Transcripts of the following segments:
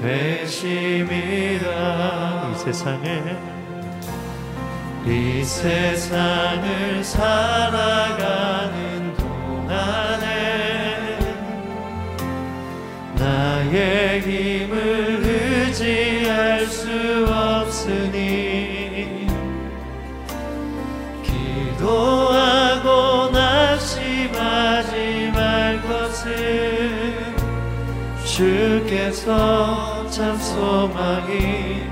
되심이라 이 세상을 이 세상을 살아가는 동안에 나의 힘을 의지할 수 없으니 기도하고 낙심하지 말 것을 주께서 참 소망이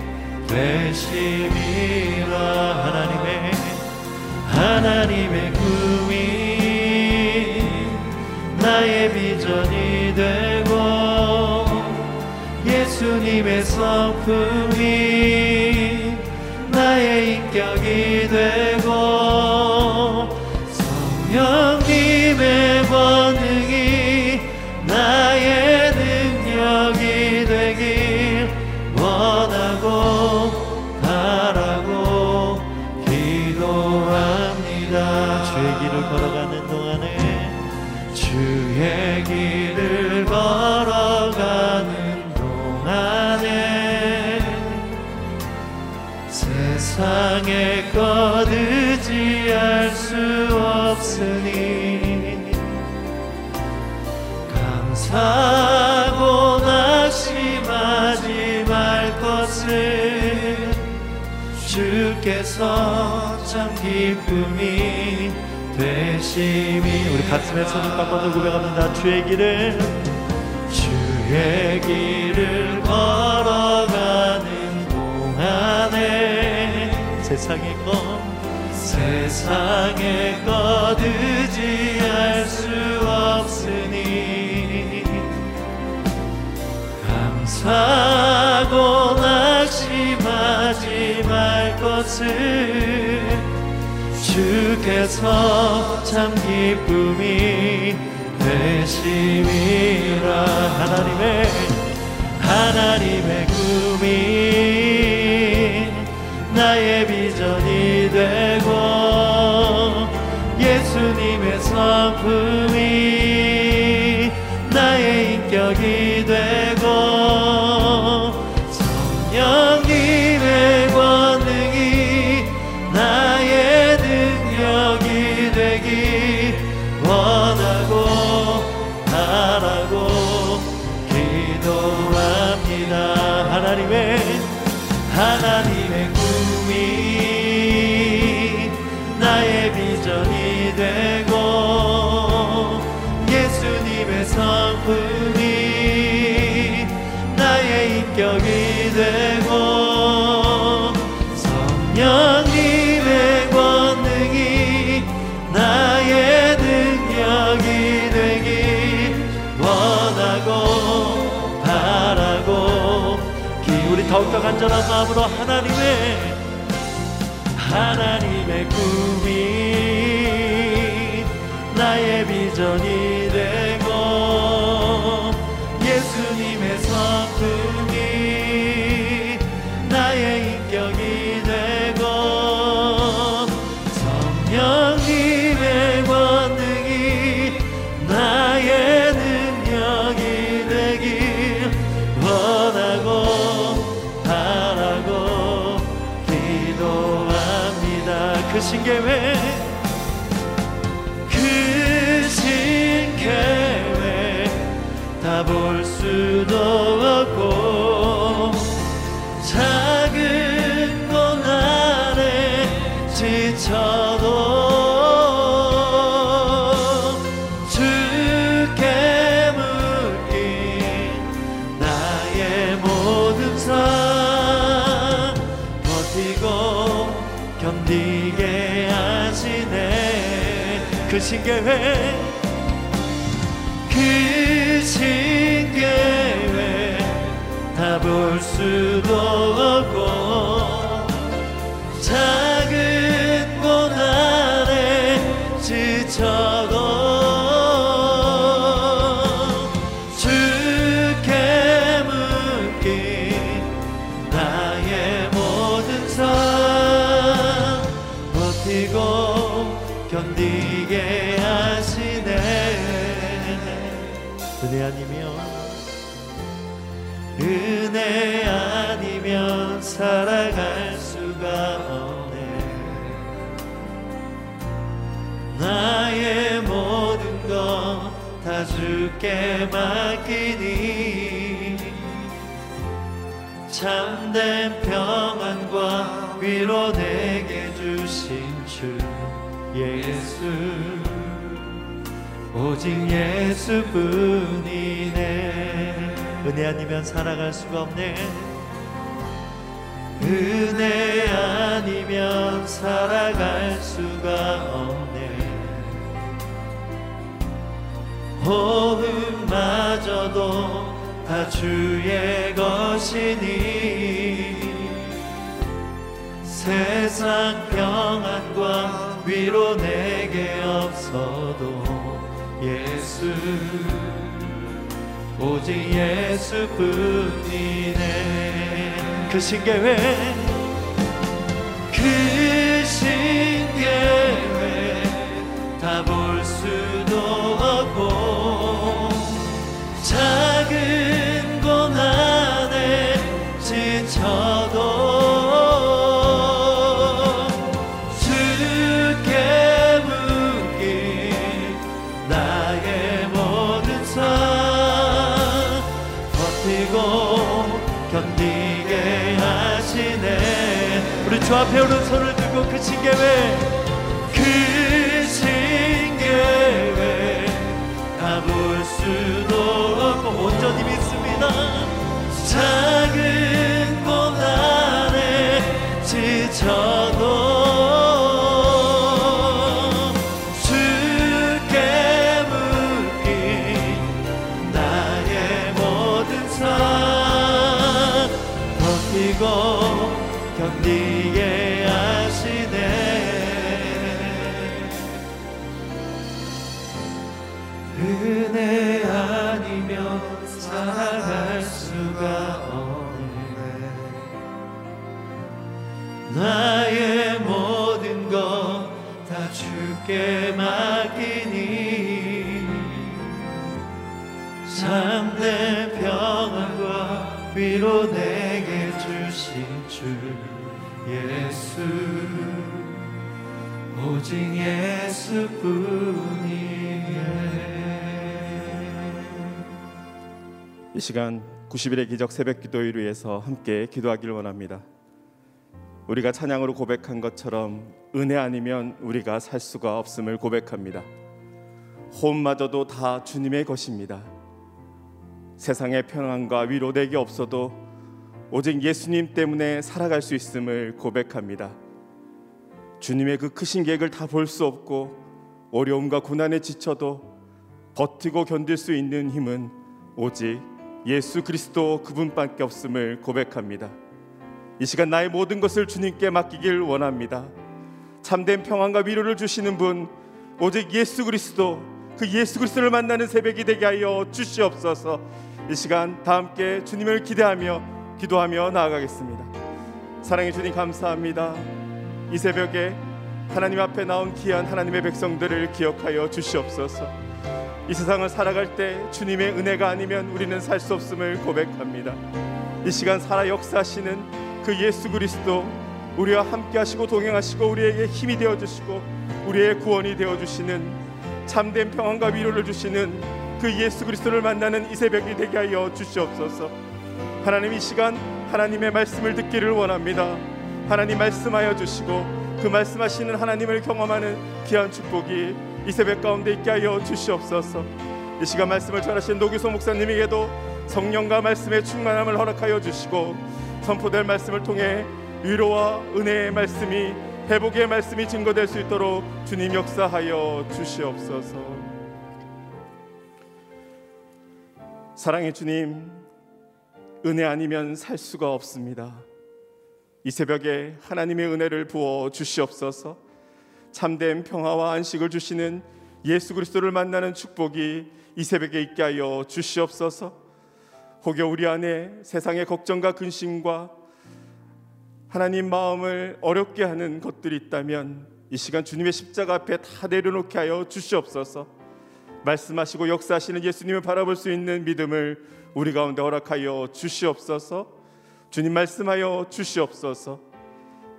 되심이라 하나님의 하나님의 꿈이 나의 비전이 되고 예수님의 성품이 나의 인격이 되고 주께서 참 기쁨이 되심이 우리 가슴에 손을 빡빡을 고백합니다. 주의 길을 주의 길을 걸어가는 동안에 세상의 것 세상의 것 의지할 수 없으니 감사하고 낙심 하지 말 것을 주께서 참 기쁨이 되심이라. 하나님의 하나님의 꿈이 나의 비전이 되고 예수님의 성품 간절한 마음으로 하나님의 그 신계회 그 신계회 다다볼 수도 없고 살아갈 수가 없네. 나의 모든 것 다 주께 맡기니. 참된 평안과 위로 내게 주신 주 예수. 오직 예수뿐이네. 은혜 아니면 살아갈 수가 없네 은혜 아니면 살아갈 수가 없네. 호흡마저도 다 주의 것이니 세상 평안과 위로 내게 없어도 예수 오직 예수뿐이네. 그 신계회 들 이 시간 90일의 기적 새벽 기도회를 위해서 함께 기도하기를 원합니다. 우리가 찬양으로 고백한 것처럼 은혜 아니면 우리가 살 수가 없음을 고백합니다. 호흡마저도 다 주님의 것입니다. 세상의 평안과 위로 내게 없어도 오직 예수님 때문에 살아갈 수 있음을 고백합니다. 주님의 그 크신 계획을 다 볼 수 없고 어려움과 고난에 지쳐도 버티고 견딜 수 있는 힘은 오직 예수 그리스도 그분밖에 없음을 고백합니다. 이 시간 나의 모든 것을 주님께 맡기길 원합니다. 참된 평안과 위로를 주시는 분 오직 예수 그리스도 그 예수 그리스도를 만나는 새벽이 되게 하여 주시옵소서. 이 시간 다 함께 주님을 기대하며 기도하며 나아가겠습니다. 사랑해 주님 감사합니다. 이 새벽에 하나님 앞에 나온 귀한 하나님의 백성들을 기억하여 주시옵소서. 이 세상을 살아갈 때 주님의 은혜가 아니면 우리는 살 수 없음을 고백합니다. 이 시간 살아 역사하시는 그 예수 그리스도 우리와 함께 하시고 동행하시고 우리에게 힘이 되어 주시고 우리의 구원이 되어 주시는 참된 평안과 위로를 주시는 그 예수 그리스도를 만나는 이 새벽이 되게 하여 주시옵소서. 하나님 이 시간 하나님의 말씀을 듣기를 원합니다. 하나님 말씀하여 주시고 그 말씀하시는 하나님을 경험하는 귀한 축복이 이 새벽 가운데 있게 하여 주시옵소서. 이 시간 말씀을 전하신 노규소 목사님에게도 성령과 말씀의 충만함을 허락하여 주시고 선포될 말씀을 통해 위로와 은혜의 말씀이 회복의 말씀이 증거될 수 있도록 주님 역사하여 주시옵소서. 사랑의 주님, 은혜 아니면 살 수가 없습니다. 이 새벽에 하나님의 은혜를 부어 주시옵소서. 참된 평화와 안식을 주시는 예수 그리스도를 만나는 축복이 이 새벽에 있게 하여 주시옵소서. 혹여 우리 안에 세상의 걱정과 근심과 하나님 마음을 어렵게 하는 것들이 있다면 이 시간 주님의 십자가 앞에 다 내려놓게 하여 주시옵소서. 말씀하시고 역사하시는 예수님을 바라볼 수 있는 믿음을 우리 가운데 허락하여 주시옵소서. 주님 말씀하여 주시옵소서.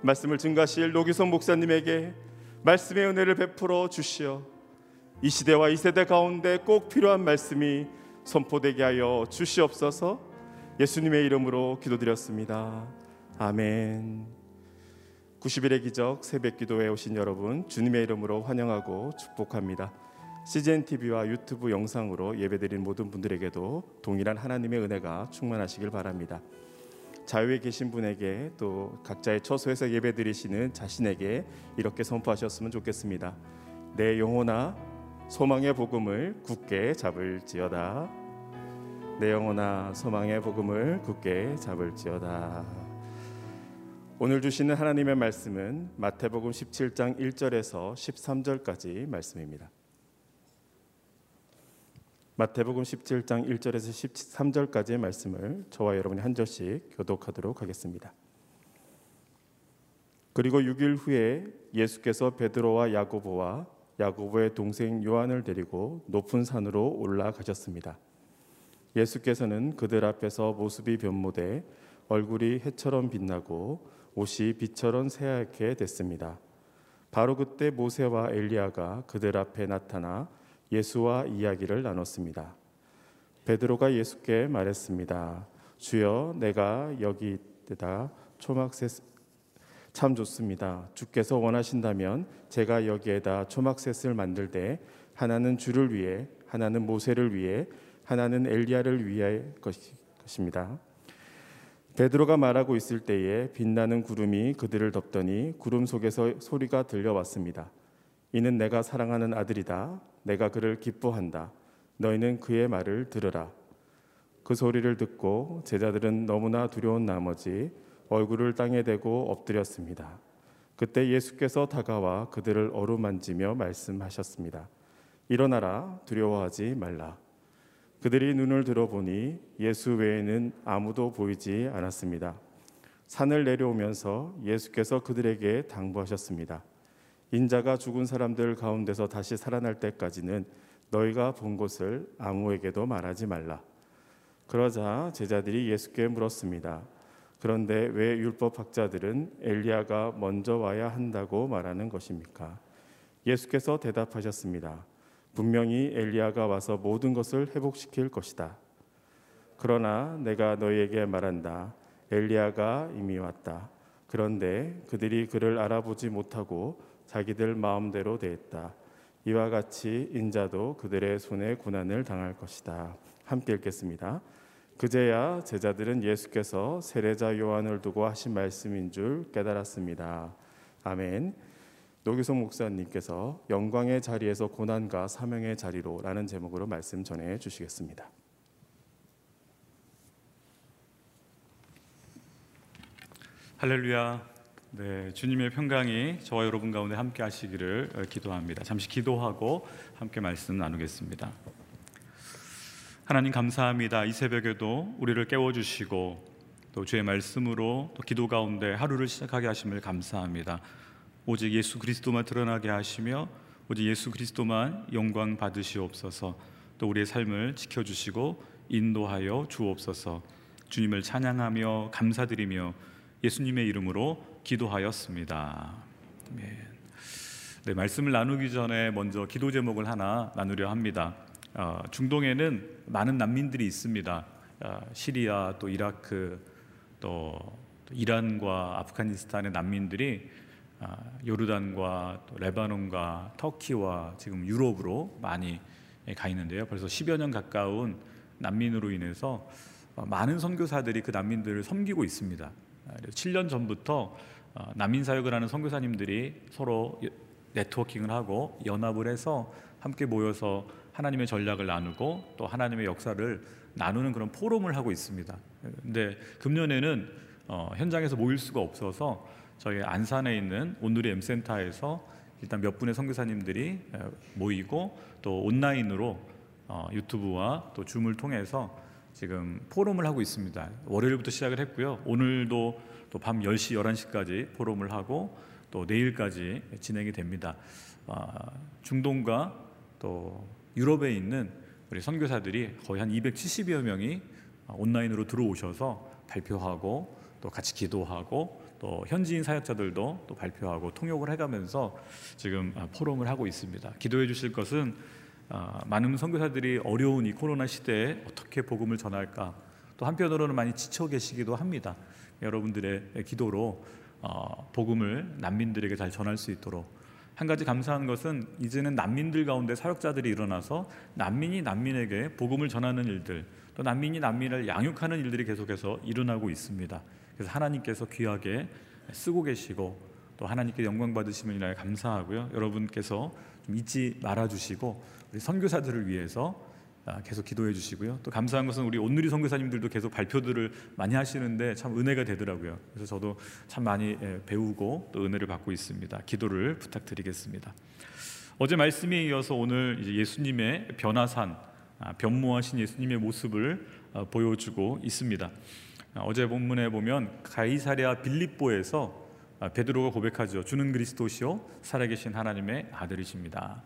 말씀을 증가하실 노기성 목사님에게 말씀의 은혜를 베풀어 주시어 이 시대와 이 세대 가운데 꼭 필요한 말씀이 선포되게 하여 주시옵소서. 예수님의 이름으로 기도드렸습니다. 아멘. 90일의 기적 새벽 기도에 오신 여러분 주님의 이름으로 환영하고 축복합니다. CGN TV와 유튜브 영상으로 예배드린 모든 분들에게도 동일한 하나님의 은혜가 충만하시길 바랍니다. 자유에 계신 분에게 또 각자의 처소에서 예배 드리시는 자신에게 이렇게 선포하셨으면 좋겠습니다. 내 영혼아 소망의 복음을 굳게 잡을지어다. 내 영혼아 소망의 복음을 굳게 잡을지어다. 오늘 주시는 하나님의 말씀은 마태복음 17장 1절에서 13절까지 말씀입니다. 마태복음 17장 1절에서 13절까지의 말씀을 저와 여러분이 한 절씩 교독하도록 하겠습니다. 그리고 6일 후에 예수께서 베드로와 야고보와 야고보의 동생 요한을 데리고 높은 산으로 올라가셨습니다. 예수께서는 그들 앞에서 모습이 변모돼 얼굴이 해처럼 빛나고 옷이 빛처럼 새하얗게 됐습니다. 바로 그때 모세와 엘리야가 그들 앞에 나타나 예수와 이야기를 나눴습니다. 베드로가 예수께 말했습니다. 주여 내가 여기 있다 초막셋 참 좋습니다. 주께서 원하신다면 제가 여기에다 초막셋을 만들 때 하나는 주를 위해 하나는 모세를 위해 하나는 엘리야를 위해 것입니다. 베드로가 말하고 있을 때에 빛나는 구름이 그들을 덮더니 구름 속에서 소리가 들려왔습니다. 이는 내가 사랑하는 아들이다. 내가 그를 기뻐한다. 너희는 그의 말을 들으라. 그 소리를 듣고 제자들은 너무나 두려운 나머지 얼굴을 땅에 대고 엎드렸습니다. 그때 예수께서 다가와 그들을 어루만지며 말씀하셨습니다. 일어나라 두려워하지 말라. 그들이 눈을 들어보니 예수 외에는 아무도 보이지 않았습니다. 산을 내려오면서 예수께서 그들에게 당부하셨습니다. 인자가 죽은 사람들 가운데서 다시 살아날 때까지는 너희가 본 것을 아무에게도 말하지 말라. 그러자 제자들이 예수께 물었습니다. 그런데 왜 율법 학자들은 엘리야가 먼저 와야 한다고 말하는 것입니까? 예수께서 대답하셨습니다. 분명히 엘리야가 와서 모든 것을 회복시킬 것이다. 그러나 내가 너희에게 말한다. 엘리야가 이미 왔다. 그런데 그들이 그를 알아보지 못하고 자기들 마음대로 대했다. 이와 같이 인자도 그들의 손에 고난을 당할 것이다. 함께 읽겠습니다. 그제야 제자들은 예수께서 세례자 요한을 두고 하신 말씀인 줄 깨달았습니다. 아멘. 노기성 목사님께서 영광의 자리에서 고난과 사명의 자리로라는 제목으로 말씀 전해 주시겠습니다. 할렐루야. 네, 주님의 평강이 저와 여러분 가운데 함께 하시기를 어, 기도합니다. 잠시 기도하고 함께 말씀 나누겠습니다. 하나님 감사합니다. 이 새벽에도 우리를 깨워 주시고 또 주의 말씀으로 또 기도 가운데 하루를 시작하게 하심을 감사합니다. 오직 예수 그리스도만 드러나게 하시며 오직 예수 그리스도만 영광 받으시옵소서. 또 우리의 삶을 지켜 주시고 인도하여 주옵소서. 주님을 찬양하며 감사드리며 예수님의 이름으로 기도하였습니다. 네, 말씀을 나누기 전에 먼저 기도 제목을 하나 나누려 합니다. 어, 중동에는 많은 난민들이 있습니다. 어, 시리아 또 이라크 또, 또 이란과 아프가니스탄의 난민들이 아, 요르단과 또 레바논과 터키와 지금 유럽으로 많이 가 있는데요. 벌써 10여 년 가까운 난민으로 인해서 어, 많은 선교사들이 그 난민들을 섬기고 있습니다. 7년 전부터 어, 난민 사역을 하는 선교사님들이 서로 네트워킹을 하고 연합을 해서 함께 모여서 하나님의 전략을 나누고 또 하나님의 역사를 나누는 그런 포럼을 하고 있습니다. 근데 금년에는 어, 현장에서 모일 수가 없어서 저희 안산에 있는 온누리 M센터에서 일단 몇 분의 선교사님들이 모이고 또 온라인으로 어, 유튜브와 또 줌을 통해서 지금 포럼을 하고 있습니다. 월요일부터 시작을 했고요. 오늘도 또 밤 10시, 11시까지 포럼을 하고 또 내일까지 진행이 됩니다. 아, 중동과 또 유럽에 있는 우리 선교사들이 거의 한 270여 명이 온라인으로 들어오셔서 발표하고 또 같이 기도하고 또 현지인 사역자들도 또 발표하고 통역을 해가면서 지금 아, 포럼을 하고 있습니다. 기도해 주실 것은 아, 많은 선교사들이 어려운 이 코로나 시대에 어떻게 복음을 전할까 또 한편으로는 많이 지쳐 계시기도 합니다. 여러분들의 기도로 어, 복음을 난민들에게 잘 전할 수 있도록 한 가지 감사한 것은 이제는 난민들 가운데 사역자들이 일어나서 난민이 난민에게 복음을 전하는 일들 또 난민이 난민을 양육하는 일들이 계속해서 일어나고 있습니다. 그래서 하나님께서 귀하게 쓰고 계시고 또 하나님께 영광 받으심을 인하여 감사하고요. 여러분께서 좀 잊지 말아 주시고 우리 선교사들을 위해서 아, 계속 기도해 주시고요. 또 감사한 것은 우리 온누리 선교사님들도 계속 발표들을 많이 하시는데 참 은혜가 되더라고요. 그래서 저도 참 많이 예, 배우고 또 은혜를 받고 있습니다. 기도를 부탁드리겠습니다. 어제 말씀에 이어서 오늘 예수님의 변화산, 아, 변모하신 예수님의 모습을 어, 보여주고 있습니다. 아, 어제 본문에 보면 가이사랴 빌립보에서 베드로가 고백하죠. 주는 그리스도시요 살아계신 하나님의 아들이십니다.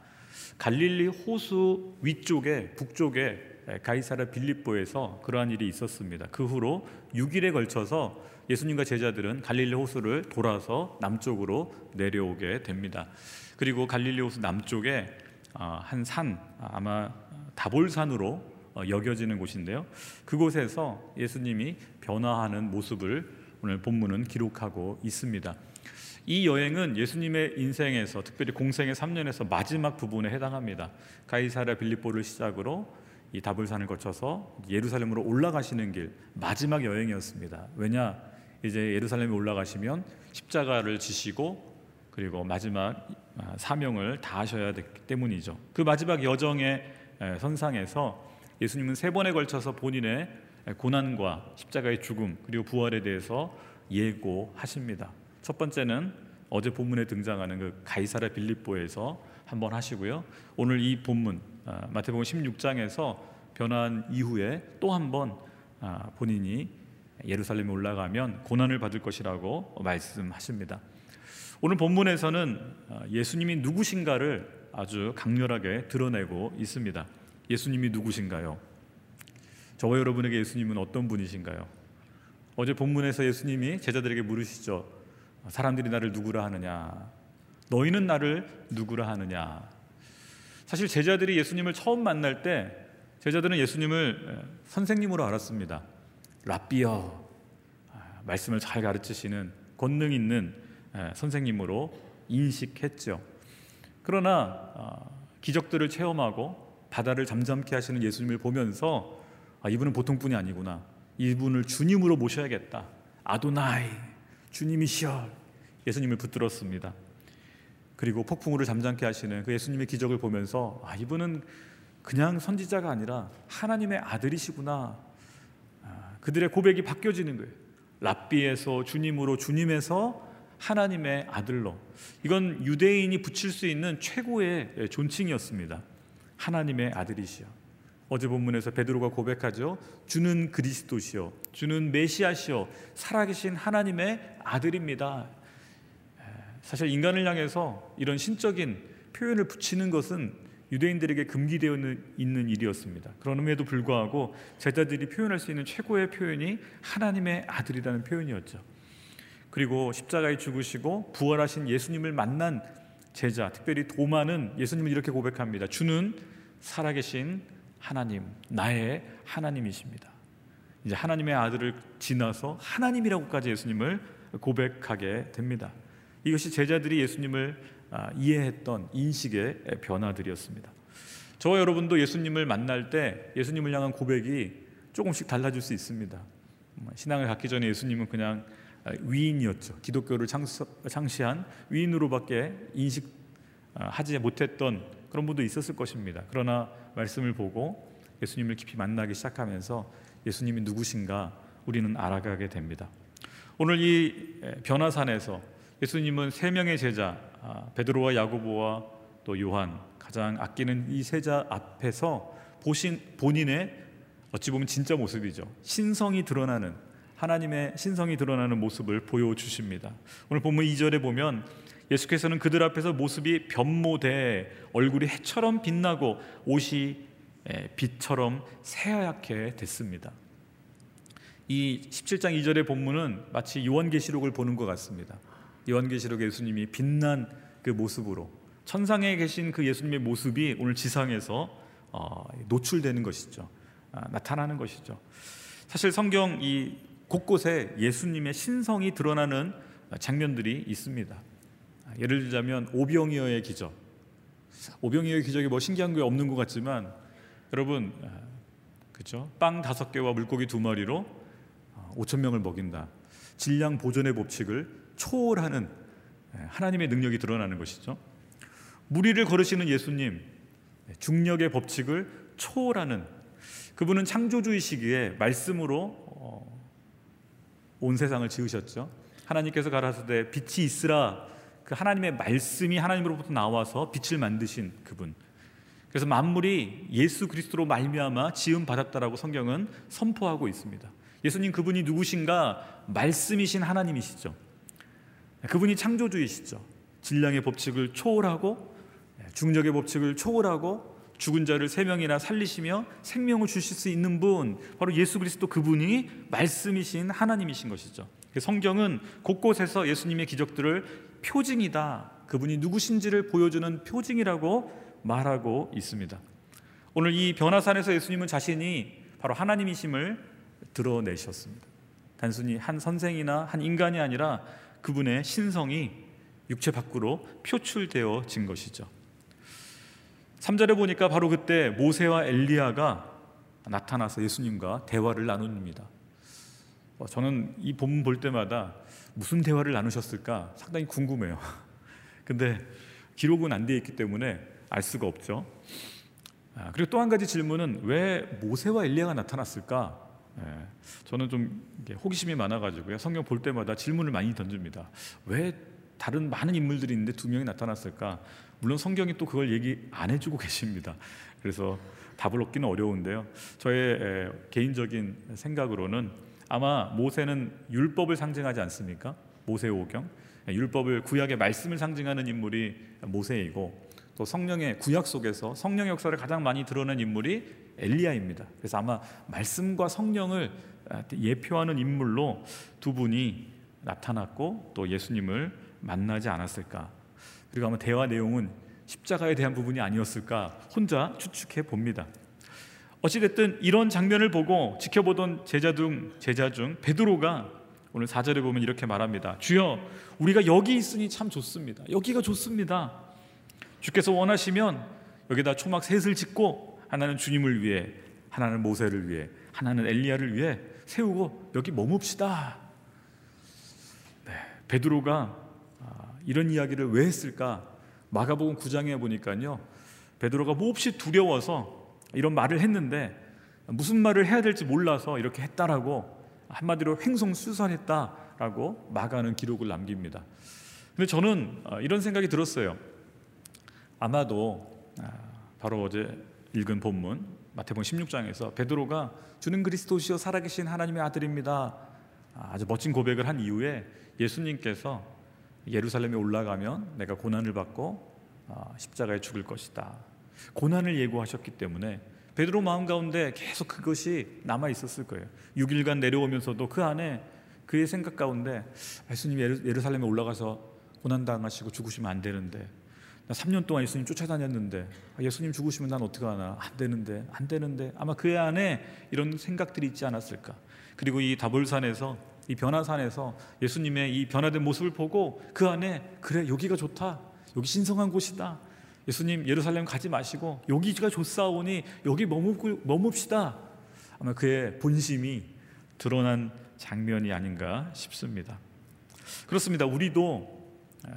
갈릴리 호수 위쪽에 북쪽에 가이사라 빌립보에서 그러한 일이 있었습니다. 그 후로 6일에 걸쳐서 예수님과 제자들은 갈릴리 호수를 돌아서 남쪽으로 내려오게 됩니다. 그리고 갈릴리 호수 남쪽에 어, 한산 아마 다볼산으로 어, 여겨지는 곳인데요. 그곳에서 예수님이 변화하는 모습을 오늘 본문은 기록하고 있습니다. 이 여행은 예수님의 인생에서 특별히 공생의 3년에서 마지막 부분에 해당합니다. 가이사랴 빌립보를 시작으로 이 다불산을 거쳐서 예루살렘으로 올라가시는 길 마지막 여행이었습니다. 왜냐 이제 예루살렘에 올라가시면 십자가를 지시고 그리고 마지막 아, 사명을 다하셔야 되기 때문이죠. 그 마지막 여정의 선상에서 예수님은 세 번에 걸쳐서 본인의 고난과 십자가의 죽음 그리고 부활에 대해서 예고하십니다. 첫 번째는 어제 본문에 등장하는 그 가이사라 빌립보에서 한번 하시고요. 오늘 이 본문 아, 마태복음 16장에서 변한 이후에 또 한번 아, 본인이 예루살렘에 올라가면 고난을 받을 것이라고 말씀하십니다. 오늘 본문에서는 아, 예수님이 누구신가를 아주 강렬하게 드러내고 있습니다. 예수님이 누구신가요? 저와 여러분에게 예수님은 어떤 분이신가요? 어제 본문에서 예수님이 제자들에게 물으시죠. 사람들이 나를 누구라 하느냐? 너희는 나를 누구라 하느냐? 사실 제자들이 예수님을 처음 만날 때 제자들은 예수님을 선생님으로 알았습니다. 라비어 아, 말씀을 잘 가르치시는 권능 있는 선생님으로 인식했죠. 그러나 아, 기적들을 체험하고 바다를 잠잠케 하시는 예수님을 보면서 아, 이분은 보통 분이 아니구나. 이분을 주님으로 모셔야겠다. 아도나이 주님이시여 예수님을 붙들었습니다. 그리고 폭풍우를 잠잠케 하시는 그 예수님의 기적을 보면서 아 이분은 그냥 선지자가 아니라 하나님의 아들이시구나. 아, 그들의 고백이 바뀌어지는 거예요. 랍비에서 주님으로 주님에서 하나님의 아들로. 이건 유대인이 붙일 수 있는 최고의 존칭이었습니다. 하나님의 아들이시여. 어제 본문에서 베드로가 고백하죠. 주는 그리스도시요. 주는 메시아시요. 살아계신 하나님의 아들입니다. 사실 인간을 향해서 이런 신적인 표현을 붙이는 것은 유대인들에게 금기되어 있는 일이었습니다. 그럼에도 불구하고 제자들이 표현할 수 있는 최고의 표현이 하나님의 아들이라는 표현이었죠. 그리고 십자가에 죽으시고 부활하신 예수님을 만난 제자, 특별히 도마는 예수님을 이렇게 고백합니다. 주는 살아계신 하나님, 나의 하나님이십니다. 이제 하나님의 아들을 지나서 하나님이라고까지 예수님을 고백하게 됩니다. 이것이 제자들이 예수님을 아, 이해했던 인식의 변화들이었습니다. 저와 여러분도 예수님을 만날 때 예수님을 향한 고백이 조금씩 달라질 수 있습니다. 음, 신앙을 갖기 전에 예수님은 그냥 위인이었죠. 기독교를 창시한 위인으로밖에 인식하지 못했던 그런 분도 있었을 것입니다. 그러나 말씀을 보고 예수님을 깊이 만나기 시작하면서 예수님이 누구신가 우리는 알아가게 됩니다. 오늘 이 변화산에서 예수님은 세 명의 제자 아, 베드로와 야고보와 또 요한 가장 아끼는 이 세자 앞에서 보신 본인의 어찌 보면 진짜 모습이죠. 신성이 드러나는 하나님의 신성이 드러나는 모습을 보여 주십니다. 오늘 본문 2절에 보면 예수께서는 그들 앞에서 모습이 변모돼 얼굴이 해처럼 빛나고 옷이 빛처럼 새하얗게 됐습니다. 이 17장 2절의 본문은 마치 요한계시록을 보는 것 같습니다. 요한계시록에 예수님이 빛난 그 모습으로 천상에 계신 그 예수님의 모습이 오늘 지상에서 어, 노출되는 것이죠. 아, 나타나는 것이죠. 사실 성경 이 곳곳에 예수님의 신성이 드러나는 장면들이 있습니다. 예를 들자면 오병이어의 기적. 오병이어의 기적이 뭐 신기한 게 없는 것 같지만 여러분 그렇죠? 빵 다섯 개와 물고기 두 마리로 5천 명을 먹인다. 질량 보존의 법칙을 초월하는 하나님의 능력이 드러나는 것이죠. 무리를 걸으시는 예수님, 중력의 법칙을 초월하는 그분은 창조주의 시기에 말씀으로 어, 온 세상을 지으셨죠. 하나님께서 가라사대 빛이 있으라 그 하나님의 말씀이 하나님으로부터 나와서 빛을 만드신 그분. 그래서 만물이 예수 그리스도로 말미암아 지음 받았다라고 성경은 선포하고 있습니다. 예수님 그분이 누구신가? 말씀이신 하나님이시죠. 그분이 창조주이시죠. 질량의 법칙을 초월하고 중력의 법칙을 초월하고 죽은 자를 세 명이나 살리시며 생명을 주실 수 있는 분 바로 예수 그리스도 그분이 말씀이신 하나님이신 것이죠. 성경은 곳곳에서 예수님의 기적들을 표징이다. 그분이 누구신지를 보여주는 표징이라고 말하고 있습니다. 오늘 이 변화산에서 예수님은 자신이 바로 하나님이심을 드러내셨습니다. 단순히 한 선생이나 한 인간이 아니라 그분의 신성이 육체 밖으로 표출되어진 것이죠. 3절에 보니까 바로 그때 모세와 엘리야가 나타나서 예수님과 대화를 나눕니다. 어, 저는 이 본문 볼 때마다 무슨 대화를 나누셨을까 상당히 궁금해요. 근데 기록은 안 되어 있기 때문에 알 수가 없죠. 아, 그리고 또 한 가지 질문은 왜 모세와 엘리야가 나타났을까? 예, 저는 좀 호기심이 많아가지고요. 성경 볼 때마다 질문을 많이 던집니다. 왜 다른 많은 인물들이 있는데 두 명이 나타났을까? 물론 성경이 또 그걸 얘기 안 해주고 계십니다. 그래서 답을 얻기는 어려운데요. 저의 개인적인 생각으로는 아마 모세는 율법을 상징하지 않습니까? 모세오경 예, 율법을 구약의 말씀을 상징하는 인물이 모세이고 또 성령의 구약 속에서 성령 역사를 가장 많이 드러낸 인물이 엘리야입니다. 그래서 아마 말씀과 성령을 예표하는 인물로 두 분이 나타났고 또 예수님을 만나지 않았을까. 그리고 아마 대화 내용은 십자가에 대한 부분이 아니었을까 혼자 추측해 봅니다. 어찌됐든 이런 장면을 보고 지켜보던 제자 중 제자 중 베드로가 오늘 4절에 보면 이렇게 말합니다. 주여, 우리가 여기 있으니 참 좋습니다. 여기가 좋습니다. 주께서 원하시면 여기다 초막 셋을 짓고 하나는 주님을 위해, 하나는 모세를 위해, 하나는 엘리야를 위해 세우고 여기 머뭅시다. 네, 베드로가 아, 이런 이야기를 왜 했을까? 마가복음 9장에 보니까요. 베드로가 몹시 두려워서 이런 말을 했는데 무슨 말을 해야 될지 몰라서 이렇게 했다라고 한마디로 횡성수설했다라고 마가는 기록을 남깁니다. 근데 저는 아, 이런 생각이 들었어요. 아마도 아, 바로 어제 읽은 본문 마태복음 16장에서 베드로가 주는 그리스도시요 살아계신 하나님의 아들입니다. 아, 아주 멋진 고백을 한 이후에 예수님께서 예루살렘에 올라가면 내가 고난을 받고 아, 십자가에 죽을 것이다. 고난을 예고하셨기 때문에 베드로 마음 가운데 계속 그것이 남아 있었을 거예요. 6일간 내려오면서도 그 안에 그의 생각 가운데 예수님 예루살렘에 올라가서 고난 당하시고 죽으시면 안 되는데 나 3년 동안 예수님 쫓아다녔는데 아, 예수님 죽으시면 난 어떻게 하나? 안 되는데 안 되는데. 아마 그의 안에 이런 생각들이 있지 않았을까. 그리고 이 다볼산에서 이 변화산에서 예수님의 이 변화된 모습을 보고 그 안에 그래 여기가 좋다. 여기 신성한 곳이다 예수님 예루살렘 가지 마시고 여기가 좋사오니 여기 머물고, 머뭅시다. 아마 그의 본심이 드러난 장면이 아닌가 싶습니다. 그렇습니다. 우리도 아,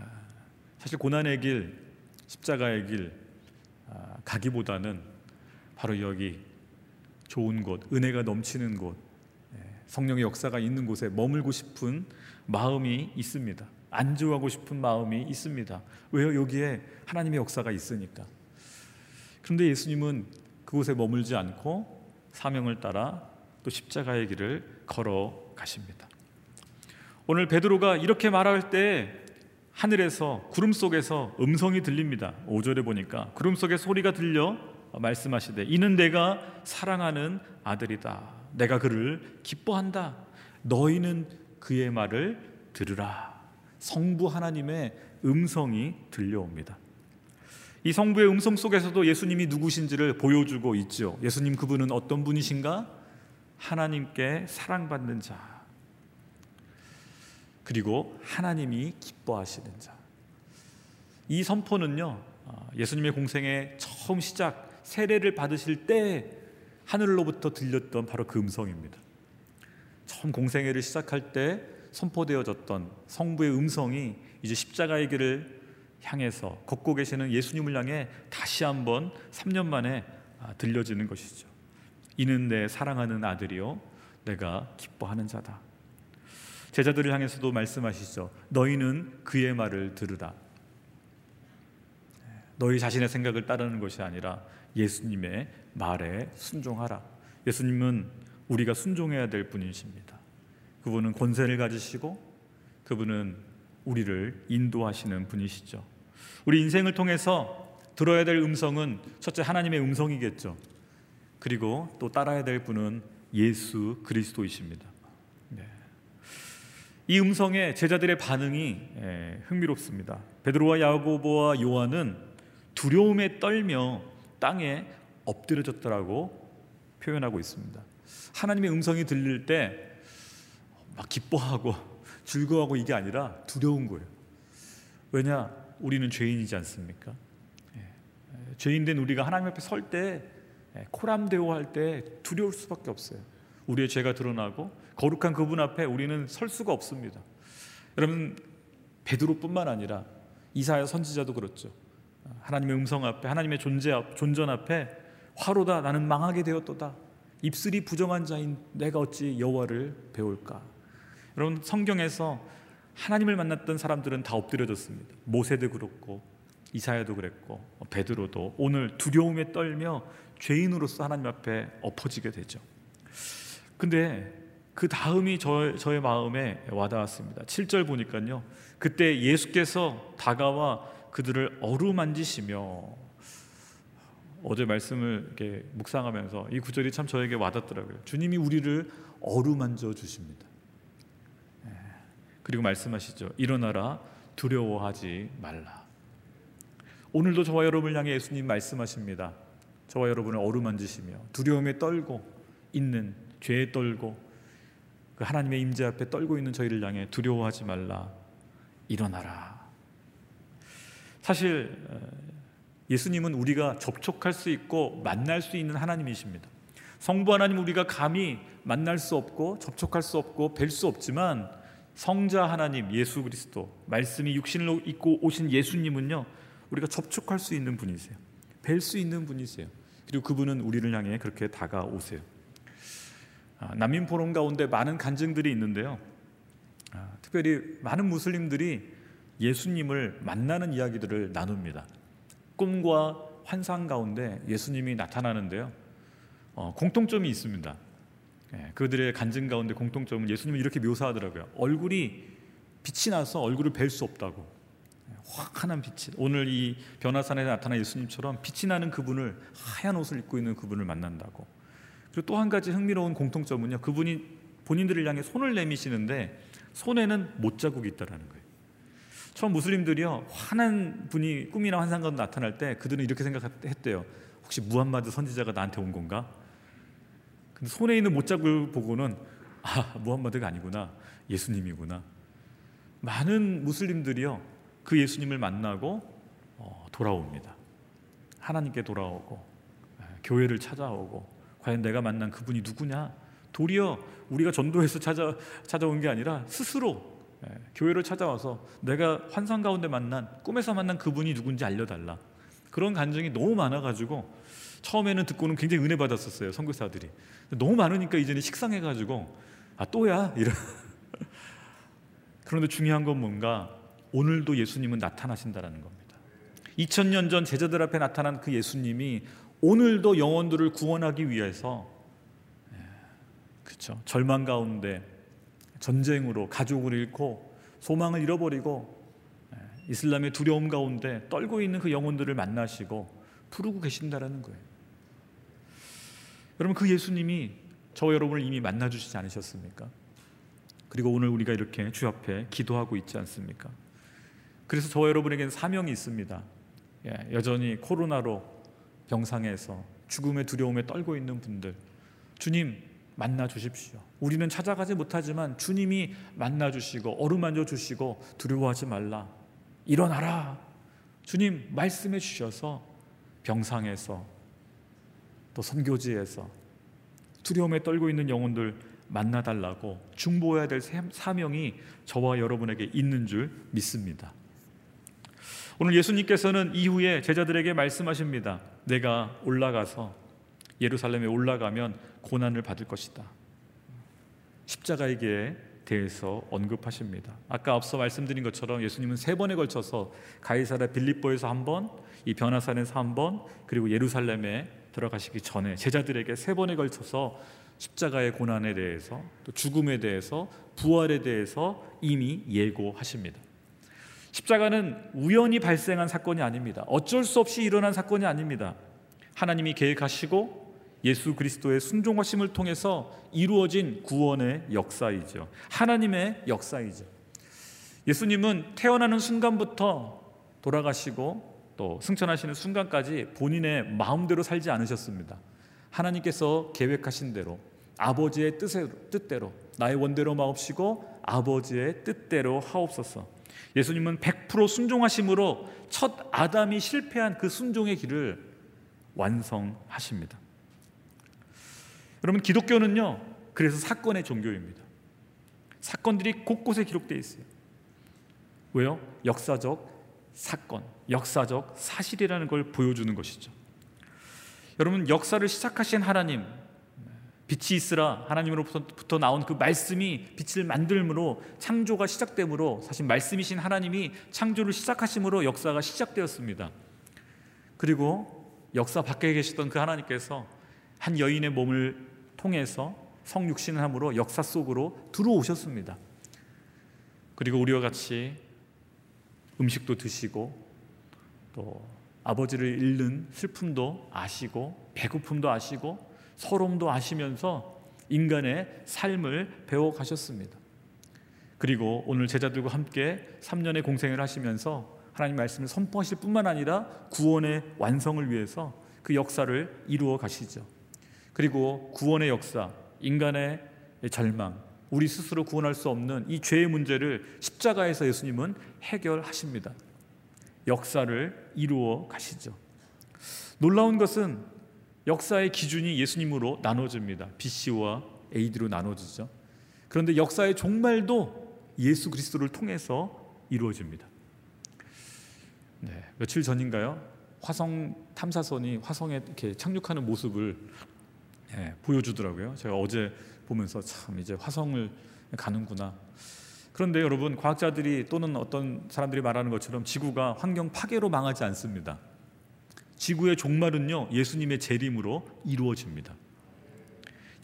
사실 고난의 길 십자가의 길 아, 가기보다는 바로 여기 좋은 곳, 은혜가 넘치는 곳, 예, 성령의 역사가 있는 곳에 머물고 싶은 마음이 있습니다. 안주하고 싶은 마음이 있습니다. 왜요? 여기에 하나님의 역사가 있으니까. 그런데 예수님은 그곳에 머물지 않고 사명을 따라 또 십자가의 길을 걸어 가십니다. 오늘 베드로가 이렇게 말할 때 하늘에서 구름 속에서 음성이 들립니다. 5절에 보니까 구름 속에 소리가 들려 말씀하시되 이는 내가 사랑하는 아들이다. 내가 그를 기뻐한다. 너희는 그의 말을 들으라. 성부 하나님의 음성이 들려옵니다. 이 성부의 음성 속에서도 예수님이 누구신지를 보여주고 있죠. 예수님 그분은 어떤 분이신가? 하나님께 사랑받는 자. 그리고 하나님이 기뻐하시는 자. 이 선포는요, 아, 예수님의 공생의 처음 시작, 세례를 받으실 때 하늘로부터 들렸던 바로 그 음성입니다. 처음 공생애를 시작할 때 선포되어졌던 성부의 음성이 이제 십자가의 길을 향해서 걷고 계시는 예수님을 향해 다시 한번 3년 만에 아, 들려지는 것이죠. 이는 내 사랑하는 아들이요 내가 기뻐하는 자다. 제자들을 향해서도 말씀하시죠. 너희는 그의 말을 들으라. 너희 자신의 생각을 따르는 것이 아니라 예수님의 말에 순종하라. 예수님은 우리가 순종해야 될 분이십니다. 그분은 권세를 가지시고 그분은 우리를 인도하시는 분이시죠. 우리 인생을 통해서 들어야 될 음성은 첫째 하나님의 음성이겠죠. 그리고 또 따라야 될 분은 예수 그리스도이십니다. 네. 이 음성에 제자들의 반응이 예, 흥미롭습니다. 베드로와 야고보와 요한은 두려움에 떨며 땅에 엎드려졌더라고 표현하고 있습니다. 하나님의 음성이 들릴 때 막 기뻐하고 즐거워하고 이게 아니라 두려운 거예요. 왜냐? 우리는 죄인이지 않습니까? 예. 죄인된 우리가 하나님 앞에 설때 예, 코람데오 할 때 두려울 수밖에 없어요. 우리의 죄가 드러나고 거룩한 그분 앞에 우리는 설 수가 없습니다. 여러분 베드로뿐만 아니라 이사야 선지자도 그렇죠. 하나님의 음성 앞에 하나님의 존재 앞 존전 앞에 화로다 나는 망하게 되었도다. 입술이 부정한 자인 내가 어찌 여호와를 배울까? 여러분 성경에서 하나님을 만났던 사람들은 다 엎드려졌습니다. 모세도 그렇고 이사야도 그랬고 베드로도 오늘 두려움에 떨며 죄인으로서 하나님 앞에 엎어지게 되죠. 근데 그 다음이 저, 저의 마음에 와닿았습니다. 7절 보니까요. 그때 예수께서 다가와 그들을 어루만지시며 어제 말씀을 이렇게 묵상하면서 이 구절이 참 저에게 와닿더라고요. 주님이 우리를 어루만져 주십니다. 예. 그리고 말씀하시죠. 일어나라 두려워하지 말라. 오늘도 저와 여러분을 향해 예수님 말씀하십니다. 저와 여러분을 어루만지시며 두려움에 떨고 있는 죄에 떨고 그 하나님의 임재 앞에 떨고 있는 저희를 향해 두려워하지 말라 일어나라. 사실 어, 예수님은 우리가 접촉할 수 있고 만날 수 있는 하나님이십니다. 성부 하나님 우리가 감히 만날 수 없고 접촉할 수 없고 뵐 수 없지만 성자 하나님 예수 그리스도 말씀이 육신을 입고 오신 예수님은요 우리가 접촉할 수 있는 분이세요. 뵐 수 있는 분이세요. 그리고 그분은 우리를 향해 그렇게 다가오세요. 아, 난민 포럼 가운데 많은 간증들이 있는데요. 아, 특별히 많은 무슬림들이 예수님을 만나는 이야기들을 나눕니다. 꿈과 환상 가운데 예수님이 나타나는데요. 어, 공통점이 있습니다. 예, 그들의 간증 가운데 공통점은 예수님을 이렇게 묘사하더라고요. 얼굴이 빛이 나서 얼굴을 뵐 수 없다고. 환한 빛이 오늘 이 변화산에 나타난 예수님처럼 빛이 나는 그분을 하얀 옷을 입고 있는 그분을 만난다고. 그리고 또 한 가지 흥미로운 공통점은요. 그분이 본인들을 향해 손을 내미시는데 손에는 못 자국이 있다라는 거예요. 처음 무슬림들이요 환한 분이 꿈이나 환상 가운데 나타날 때 그들은 이렇게 생각했대요. 혹시 무함마드 선지자가 나한테 온 건가? 근데 손에 있는 못자국을 보고는 아 무함마드가 아니구나 예수님이구나. 많은 무슬림들이요 그 예수님을 만나고 어, 돌아옵니다. 하나님께 돌아오고 예, 교회를 찾아오고 과연 내가 만난 그분이 누구냐? 도리어 우리가 전도해서 찾아 찾아온 게 아니라 스스로 예, 교회를 찾아와서 내가 환상 가운데 만난 꿈에서 만난 그분이 누군지 알려달라. 그런 간증이 너무 많아가지고 처음에는 듣고는 굉장히 은혜 받았었어요 선교사들이. 너무 많으니까 이제는 식상해가지고 아 또야? 이런. 그런데 중요한 건 뭔가 오늘도 예수님은 나타나신다라는 겁니다. 2000년 전 제자들 앞에 나타난 그 예수님이 오늘도 영혼들을 구원하기 위해서 그렇죠 절망 가운데 전쟁으로 가족을 잃고 소망을 잃어버리고 이슬람의 두려움 가운데 떨고 있는 그 영혼들을 만나시고 부르고 계신다라는 거예요. 여러분 그 예수님이 저 여러분을 이미 만나 주시지 않으셨습니까? 그리고 오늘 우리가 이렇게 주 앞에 기도하고 있지 않습니까? 그래서 저 여러분에게는 사명이 있습니다. 예, 여전히 코로나로 병상에서 죽음의 두려움에 떨고 있는 분들, 주님 만나 주십시오. 우리는 찾아가지 못하지만 주님이 만나 주시고 어루만져 주시고 두려워하지 말라. 일어나라. 주님 말씀해 주셔서 병상에서 또 선교지에서 두려움에 떨고 있는 영혼들 만나달라고 중보해야 될 사명이 저와 여러분에게 있는 줄 믿습니다. 오늘 예수님께서는 이후에 제자들에게 말씀하십니다. 내가 올라가서 예루살렘에 올라가면 고난을 받을 것이다. 십자가의 길 대해서 언급하십니다. 아까 앞서 말씀드린 것처럼 예수님은 세 번에 걸쳐서 가이사라 빌립보에서 한 번, 이 변화산에서 한 번, 그리고 예루살렘에 들어가시기 전에 제자들에게 세 번에 걸쳐서 십자가의 고난에 대해서 또 죽음에 대해서 부활에 대해서 이미 예고하십니다. 십자가는 우연히 발생한 사건이 아닙니다. 어쩔 수 없이 일어난 사건이 아닙니다. 하나님이 계획하시고 예수 그리스도의 순종하심을 통해서 이루어진 구원의 역사이죠. 하나님의 역사이죠. 예수님은 태어나는 순간부터 돌아가시고 또 승천하시는 순간까지 본인의 마음대로 살지 않으셨습니다. 하나님께서 계획하신 대로 아버지의 뜻대로 나의 원대로 마옵시고 아버지의 뜻대로 하옵소서. 예수님은 100% 순종하심으로 첫 아담이 실패한 그 순종의 길을 완성하십니다. 여러분 기독교는요. 그래서 사건의 종교입니다. 사건들이 곳곳에 기록되어 있어요. 왜요? 역사적 사건, 역사적 사실이라는 걸 보여주는 것이죠. 여러분 역사를 시작하신 하나님, 빛이 있으라 하나님으로부터 나온 그 말씀이 빛을 만들므로 창조가 시작되므로 사실 말씀이신 하나님이 창조를 시작하심으로 역사가 시작되었습니다. 그리고 역사 밖에 계시던 그 하나님께서 한 여인의 몸을 통해서 성육신함으로 역사 속으로 들어오셨습니다. 그리고 우리와 같이 음식도 드시고 또 아버지를 잃는 슬픔도 아시고 배고픔도 아시고 서러움도 아시면서 인간의 삶을 배워 가셨습니다. 그리고 오늘 제자들과 함께 3년의 공생을 하시면서 하나님 말씀을 선포하실 뿐만 아니라 구원의 완성을 위해서 그 역사를 이루어 가시죠. 그리고 구원의 역사, 인간의 절망, 우리 스스로 구원할 수 없는 이 죄의 문제를 십자가에서 예수님은 해결하십니다. 역사를 이루어 가시죠. 놀라운 것은 역사의 기준이 예수님으로 나눠집니다. BC와 AD로 나눠지죠. 그런데 역사의 종말도 예수 그리스도를 통해서 이루어집니다. 네, 며칠 전인가요? 화성 탐사선이 화성에 이렇게 착륙하는 모습을 예, 보여주더라고요. 제가 어제 보면서 참 이제 화성을 가는구나. 그런데 여러분 과학자들이 또는 어떤 사람들이 말하는 것처럼 지구가 환경 파괴로 망하지 않습니다. 지구의 종말은요 예수님의 재림으로 이루어집니다.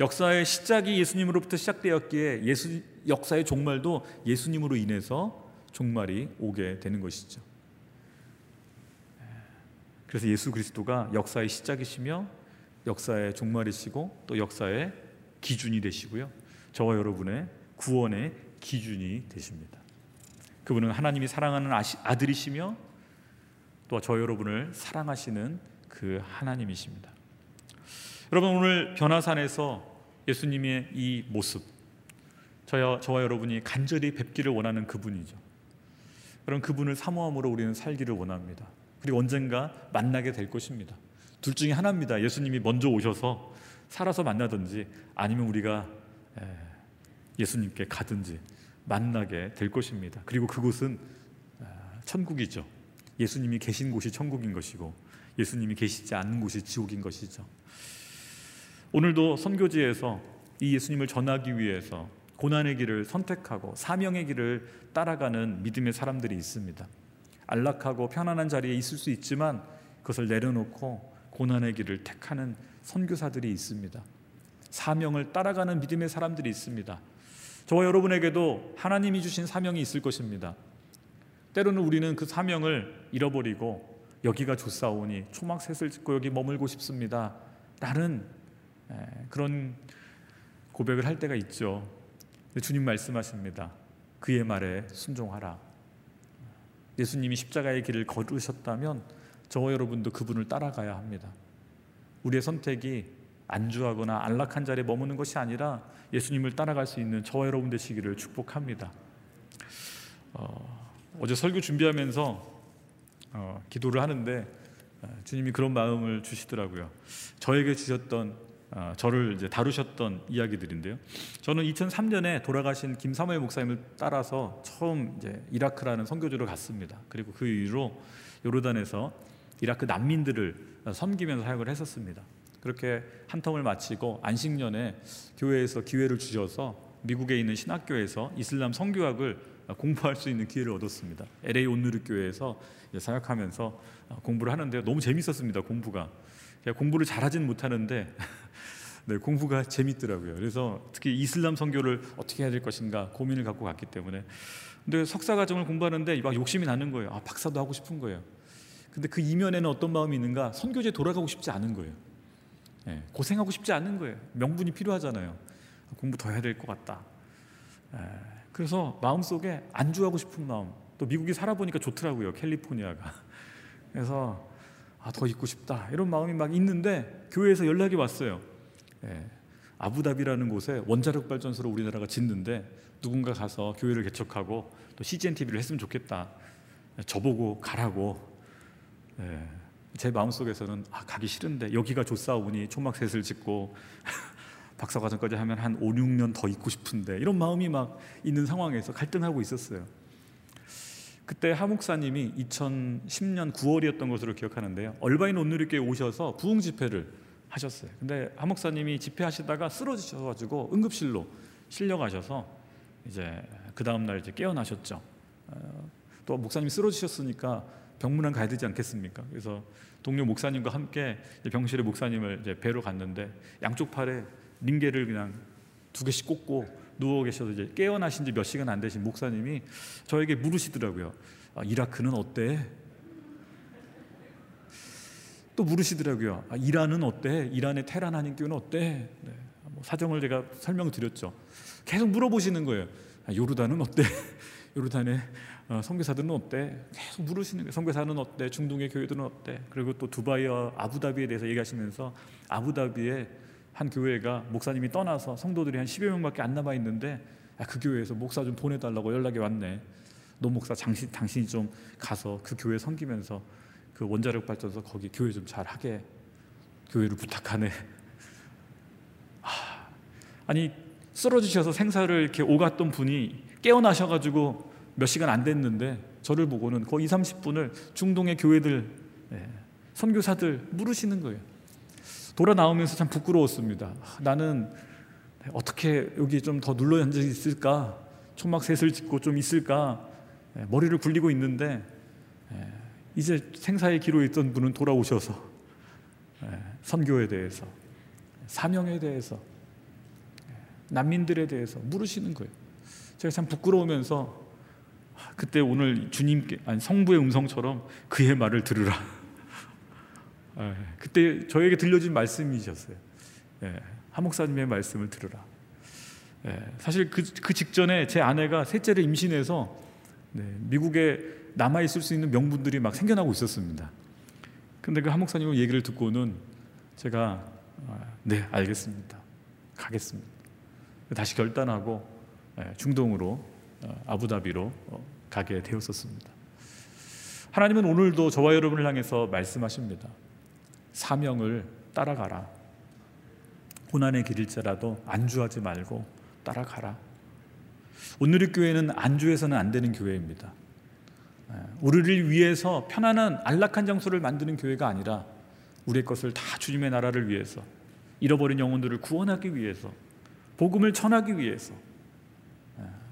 역사의 시작이 예수님으로부터 시작되었기에 예수 역사의 종말도 예수님으로 인해서 종말이 오게 되는 것이죠. 예, 그래서 예수 그리스도가 역사의 시작이시며 역사의 종말이시고 또 역사의 기준이 되시고요. 저와 여러분의 구원의 기준이 되십니다. 그분은 하나님이 사랑하는 아들이시며 또 저 여러분을 사랑하시는 그 하나님이십니다. 여러분 오늘 변화산에서 예수님의 이 모습 저와, 저와 여러분이 간절히 뵙기를 원하는 그분이죠. 그럼 그분을 사모함으로 우리는 살기를 원합니다. 그리고 언젠가 만나게 될 것입니다. 둘 중에 하나입니다. 예수님이 먼저 오셔서 살아서 만나든지 아니면 우리가 예수님께 가든지 만나게 될 것입니다. 그리고 그곳은 아, 천국이죠. 예수님이 계신 곳이 천국인 것이고 예수님이 계시지 않는 곳이 지옥인 것이죠. 오늘도 선교지에서 이 예수님을 전하기 위해서 고난의 길을 선택하고 사명의 길을 따라가는 믿음의 사람들이 있습니다. 안락하고 편안한 자리에 있을 수 있지만 그것을 내려놓고 고난의 길을 택하는 선교사들이 있습니다. 사명을 따라가는 믿음의 사람들이 있습니다. 저와 여러분에게도 하나님이 주신 사명이 있을 것입니다. 때로는 우리는 그 사명을 잃어버리고 여기가 좋사오니 초막셋을 짓고 여기 머물고 싶습니다. 라는 그런 고백을 할 때가 있죠. 주님 말씀하십니다. 그의 말에 순종하라. 예수님이 십자가의 길을 걸으셨다면 저와 여러분도 그분을 따라가야 합니다. 우리의 선택이 안주하거나 안락한 자리에 머무는 것이 아니라 예수님을 따라갈 수 있는 저와 여러분 되시기를 축복합니다. 어, 어제 설교 준비하면서 어, 기도를 하는데 어, 주님이 그런 마음을 주시더라고요. 저에게 주셨던 어, 저를 이제 다루셨던 이야기들인데요. 저는 2003년에 돌아가신 김사무엘 목사님을 따라서 처음 이제 이라크라는 선교지로 갔습니다. 그리고 그 이후로 요르단에서 이라크 난민들을 섬기면서 사역을 했었습니다. 그렇게 한 텀을 마치고 안식년에 교회에서 기회를 주셔서 미국에 있는 신학교에서 이슬람 성교학을 공부할 수 있는 기회를 얻었습니다. LA 온누리 교회에서 사역하면서 공부를 하는데 너무 재밌었습니다. 공부가 공부를 잘하진 못하는데 네, 공부가 재밌더라고요. 그래서 특히 이슬람 성교를 어떻게 해야 될 것인가 고민을 갖고 갔기 때문에 근데 석사 과정을 공부하는데 막 욕심이 나는 거예요. 아, 박사도 하고 싶은 거예요. 근데 그 이면에는 어떤 마음이 있는가? 선교제 돌아가고 싶지 않은 거예요. 네, 고생하고 싶지 않은 거예요. 명분이 필요하잖아요. 공부 더 해야 될 것 같다. 네, 그래서 마음속에 안주하고 싶은 마음. 또 미국에 살아보니까 좋더라고요. 캘리포니아가. 그래서 아, 더 있고 싶다. 이런 마음이 막 있는데 교회에서 연락이 왔어요. 예, 아부다비라는 곳에 원자력 발전소를 우리나라가 짓는데 누군가 가서 교회를 개척하고 또 CGN TV를 했으면 좋겠다. 저보고 가라고. 예, 제 마음속에서는 아, 가기 싫은데 여기가 좋사오니 초막셋을 짓고 박사과정까지 하면 한 5, 6년 더 있고 싶은데 이런 마음이 막 있는 상황에서 갈등하고 있었어요. 그때 하 목사님이 2010년 9월이었던 것으로 기억하는데요. 얼바인 온누리교회 오셔서 부흥 집회를 하셨어요. 근데 하 목사님이 집회하시다가 쓰러지셔가지고 응급실로 실려가셔서 이제 그 다음 날 이제 깨어나셨죠. 어, 또 목사님이 쓰러지셨으니까 병문안 가야 되지 않겠습니까? 그래서 동료 목사님과 함께 병실에 목사님을 뵈러 갔는데 양쪽 팔에 링게를 그냥 두 개씩 꽂고 누워 계셔서 이제 깨어나신 지 몇 시간 안 되신 목사님이 저에게 물으시더라고요. 아, 이라크는 어때? 또 물으시더라고요. 아, 이란은 어때? 이란의 테란 한인교는 어때? 네, 뭐 사정을 제가 설명드렸죠. 계속 물어보시는 거예요. 아, 요르단은 어때? 요르단의 어, 선교사들은 어때? 계속 물으시는 거예요. 선교사는 어때? 중동의 교회들은 어때? 그리고 또 두바이와 아부다비에 대해서 얘기하시면서 아부다비에 한 교회가 목사님이 떠나서 성도들이 한 10여 명밖에 안 남아 있는데 아, 그 교회에서 목사 좀 보내달라고 연락이 왔네. 노 목사 당신, 당신이 좀 가서 그 교회 섬기면서 그 원자력 발전소 거기 교회 좀 잘하게 교회를 부탁하네. 아, 아니 쓰러지셔서 생사를 이렇게 오갔던 분이 깨어나셔가지고 몇 시간 안 됐는데 저를 보고는 거의 2, 30분을 중동의 교회들 예, 선교사들 물으시는 거예요. 돌아 나오면서 참 부끄러웠습니다. 나는 어떻게 여기 좀 더 눌러 앉아 있을까? 초막 셋을 짓고 좀 있을까? 예, 머리를 굴리고 있는데 예, 이제 생사의 기로에 있던 분은 돌아오셔서 예, 선교에 대해서 사명에 대해서 난민들에 대해서 물으시는 거예요. 제가 참 부끄러우면서 아, 그때 오늘 주님께 아니 성부의 음성처럼 그의 말을 들으라. 그때 저에게 들려진 말씀이셨어요. 하 목사님의 말씀을 들으라. 사실 그, 그 직전에 제 아내가 셋째를 임신해서 네, 미국에 남아 있을 수 있는 명분들이 막 생겨나고 있었습니다. 근데 그 하목사님 얘기를 듣고는 제가 아, 네 알겠습니다. 가겠습니다. 다시 결단하고 예, 중동으로 어, 아부다비로 어, 가게 되었었습니다. 하나님은 오늘도 저와 여러분을 향해서 말씀하십니다. 사명을 따라가라. 고난의 길일지라도 안주하지 말고 따라가라. 오늘의 교회는 안주해서는 안 되는 교회입니다. 예, 우리를 위해서 편안한 안락한 장소를 만드는 교회가 아니라 우리의 것을 다 주님의 나라를 위해서 잃어버린 영혼들을 구원하기 위해서 복음을 전하기 위해서 예,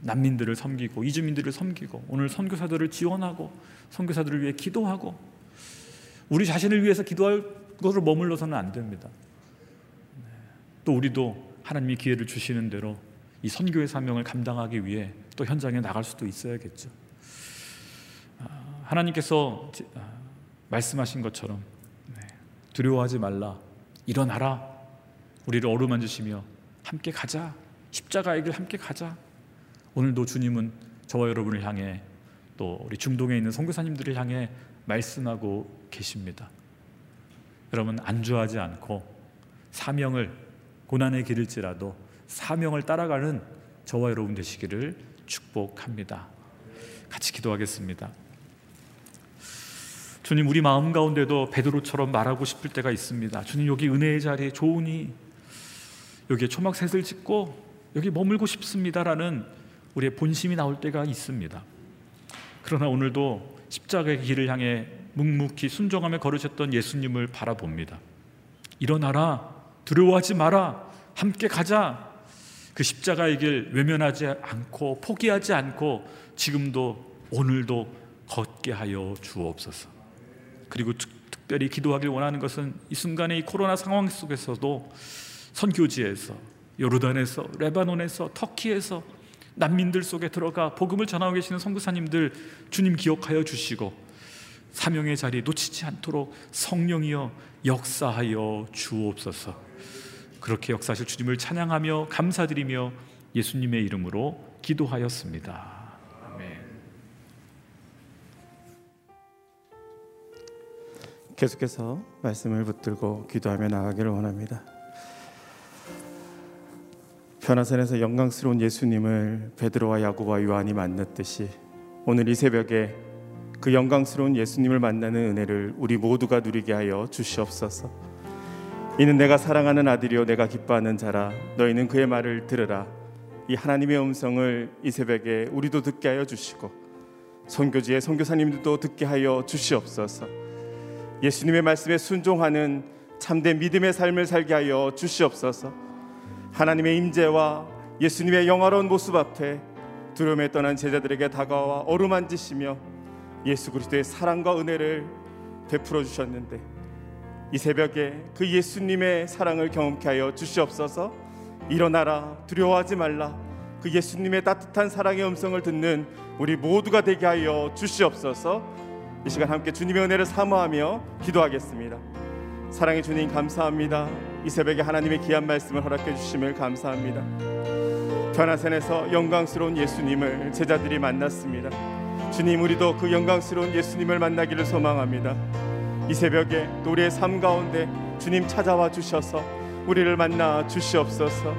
난민들을 섬기고 이주민들을 섬기고 오늘 선교사들을 지원하고 선교사들을 위해 기도하고 우리 자신을 위해서 기도할 것으로 머물러서는 안 됩니다. 네, 또 우리도 하나님이 기회를 주시는 대로 이 선교의 사명을 감당하기 위해 또 현장에 나갈 수도 있어야겠죠. 아, 하나님께서 아, 말씀하신 것처럼 네, 두려워하지 말라. 일어나라. 우리를 어루만지시며 함께 가자. 십자가의 길 함께 가자 오늘도 주님은 저와 여러분을 향해 또 우리 중동에 있는 선교사님들을 향해 말씀하고 계십니다. 여러분 안주하지 않고 사명을 고난의 길일지라도 사명을 따라가는 저와 여러분 되시기를 축복합니다. 같이 기도하겠습니다. 주님 우리 마음 가운데도 베드로처럼 말하고 싶을 때가 있습니다. 주님 여기 은혜의 자리에 좋으니 여기에 초막 셋을 짓고 여기 머물고 싶습니다라는 우리의 본심이 나올 때가 있습니다. 그러나 오늘도 십자가의 길을 향해 묵묵히 순종하며 걸으셨던 예수님을 바라봅니다. 일어나라, 두려워하지 마라, 함께 가자. 그 십자가의 길 외면하지 않고 포기하지 않고 지금도 오늘도 걷게 하여 주옵소서. 그리고 특별히 기도하길 원하는 것은 이 순간의 이 코로나 상황 속에서도 선교지에서 요르단에서 레바논에서 터키에서 난민들 속에 들어가 복음을 전하고 계시는 선교사님들 주님 기억하여 주시고 사명의 자리 놓치지 않도록 성령이여 역사하여 주옵소서. 그렇게 역사하실 주님을 찬양하며 감사드리며 예수님의 이름으로 기도하였습니다. 아멘. 계속해서 말씀을 붙들고 기도하며 나가기를 원합니다. 변화산에서 영광스러운 예수님을 베드로와 야고보와 요한이 만났듯이 오늘 이 새벽에 그 영광스러운 예수님을 만나는 은혜를 우리 모두가 누리게 하여 주시옵소서. 이는 내가 사랑하는 아들이요 내가 기뻐하는 자라 너희는 그의 말을 들으라. 이 하나님의 음성을 이 새벽에 우리도 듣게 하여 주시고 선교지의 선교사님들도 듣게 하여 주시옵소서. 예수님의 말씀에 순종하는 참된 믿음의 삶을 살게 하여 주시옵소서. 하나님의 임재와 예수님의 영화로운 모습 앞에 두려움에 떠난 제자들에게 다가와 어루만지시며 예수 그리스도의 사랑과 은혜를 베풀어 주셨는데 이 새벽에 그 예수님의 사랑을 경험케 하여 주시옵소서. 일어나라 두려워하지 말라 그 예수님의 따뜻한 사랑의 음성을 듣는 우리 모두가 되게 하여 주시옵소서. 이 시간 함께 주님의 은혜를 사모하며 기도하겠습니다. 사랑의 주님 감사합니다. 이 새벽에 하나님의 귀한 말씀을 허락해 주심을 감사합니다. 변화산에서 영광스러운 예수님을 제자들이 만났습니다. 주님 우리도 그 영광스러운 예수님을 만나기를 소망합니다. 이 새벽에 또 우리의 삶 가운데 주님 찾아와 주셔서 우리를 만나 주시옵소서.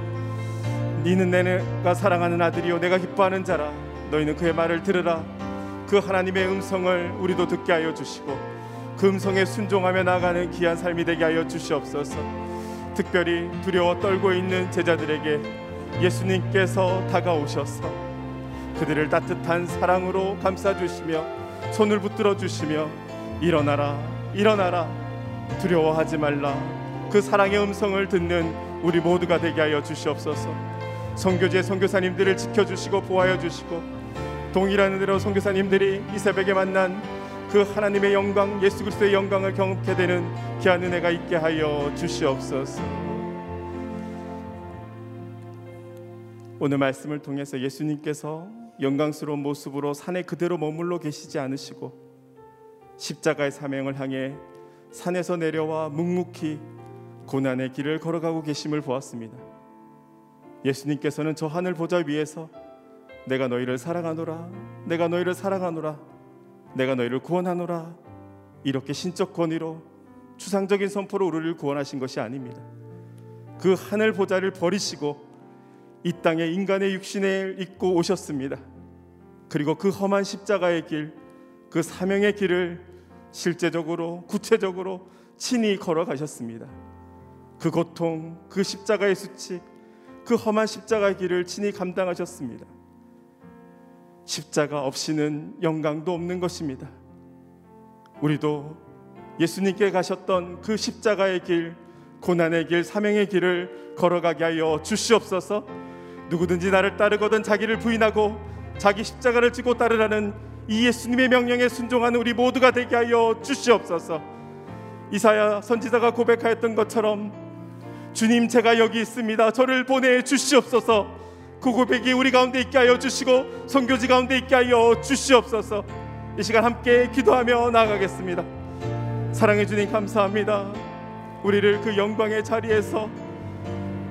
니는 내가 사랑하는 아들이요 내가 기뻐하는 자라 너희는 그의 말을 들으라 그 하나님의 음성을 우리도 듣게 하여 주시고 그 음성에 순종하며 나가는 귀한 삶이 되게 하여 주시옵소서. 특별히 두려워 떨고 있는 제자들에게 예수님께서 다가오셔서 그들을 따뜻한 사랑으로 감싸 주시며 손을 붙들어 주시며 일어나라 일어나라 두려워하지 말라 그 사랑의 음성을 듣는 우리 모두가 되게 하여 주시옵소서. 선교제 선교사님들을 지켜 주시고 보호하여 주시고 동일한 은혜로 선교사님들이 이 새벽에 만난 그 하나님의 영광 예수 그리스도의 영광을 경험케 되는 귀한 은혜가 있게 하여 주시옵소서. 오늘 말씀을 통해서 예수님께서 영광스러운 모습으로 산에 그대로 머물러 계시지 않으시고 십자가의 사명을 향해 산에서 내려와 묵묵히 고난의 길을 걸어가고 계심을 보았습니다. 예수님께서는 저 하늘 보좌 위에서 내가 너희를 사랑하노라 내가 너희를 사랑하노라 내가 너희를 구원하노라 이렇게 신적 권위로 추상적인 선포로 우리를 구원하신 것이 아닙니다. 그 하늘 보좌를 버리시고 이 땅에 인간의 육신을 입고 오셨습니다. 그리고 그 험한 십자가의 길, 그 사명의 길을 실제적으로 구체적으로 친히 걸어가셨습니다. 그 고통, 그 십자가의 수치, 그 험한 십자가의 길을 친히 감당하셨습니다. 십자가 없이는 영광도 없는 것입니다. 우리도 예수님께 가셨던 그 십자가의 길, 고난의 길, 사명의 길을 걸어가게 하여 주시옵소서. 누구든지 나를 따르거든 자기를 부인하고 자기 십자가를 지고 따르라는 이 예수님의 명령에 순종하는 우리 모두가 되게 하여 주시옵소서. 이사야 선지자가 고백하였던 것처럼 주님 제가 여기 있습니다. 저를 보내 주시옵소서. 그 고백이 우리 가운데 있게 하여 주시고 선교지 가운데 있게 하여 주시옵소서. 이 시간 함께 기도하며 나아가겠습니다. 사랑해 주님 감사합니다. 우리를 그 영광의 자리에서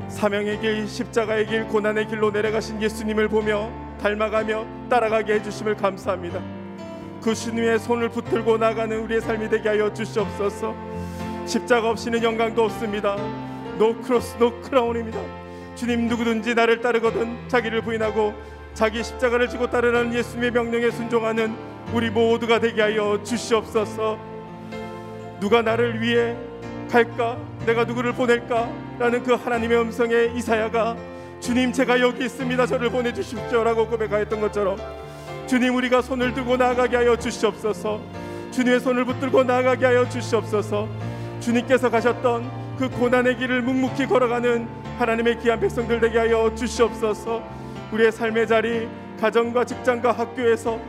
사명의 길, 십자가의 길, 고난의 길로 내려가신 예수님을 보며 닮아가며 따라가게 해주심을 감사합니다. 그 주님의 손을 붙들고 나가는 우리의 삶이 되게 하여 주시옵소서. 십자가 없이는 영광도 없습니다. No cross no crown입니다. 주님 누구든지 나를 따르거든 자기를 부인하고 자기 십자가를 지고 따르는 예수님의 명령에 순종하는 우리 모두가 되게 하여 주시옵소서. 누가 나를 위해 갈까? 내가 누구를 보낼까? 라는 그 하나님의 음성에 이사야가 주님 제가 여기 있습니다. 저를 보내 주십시오라고 고백하였던 것처럼 주님 우리가 손을 들고 나아가게 하여 주시옵소서. 주님의 손을 붙들고 나아가게 하여 주시옵소서. 주님께서 가셨던 그 고난의 길을 묵묵히 걸어가는 하나님의 귀한 백성들 되게 하여 주시옵소서. 우리의 삶의 자리, 가정과 직장과 학교에서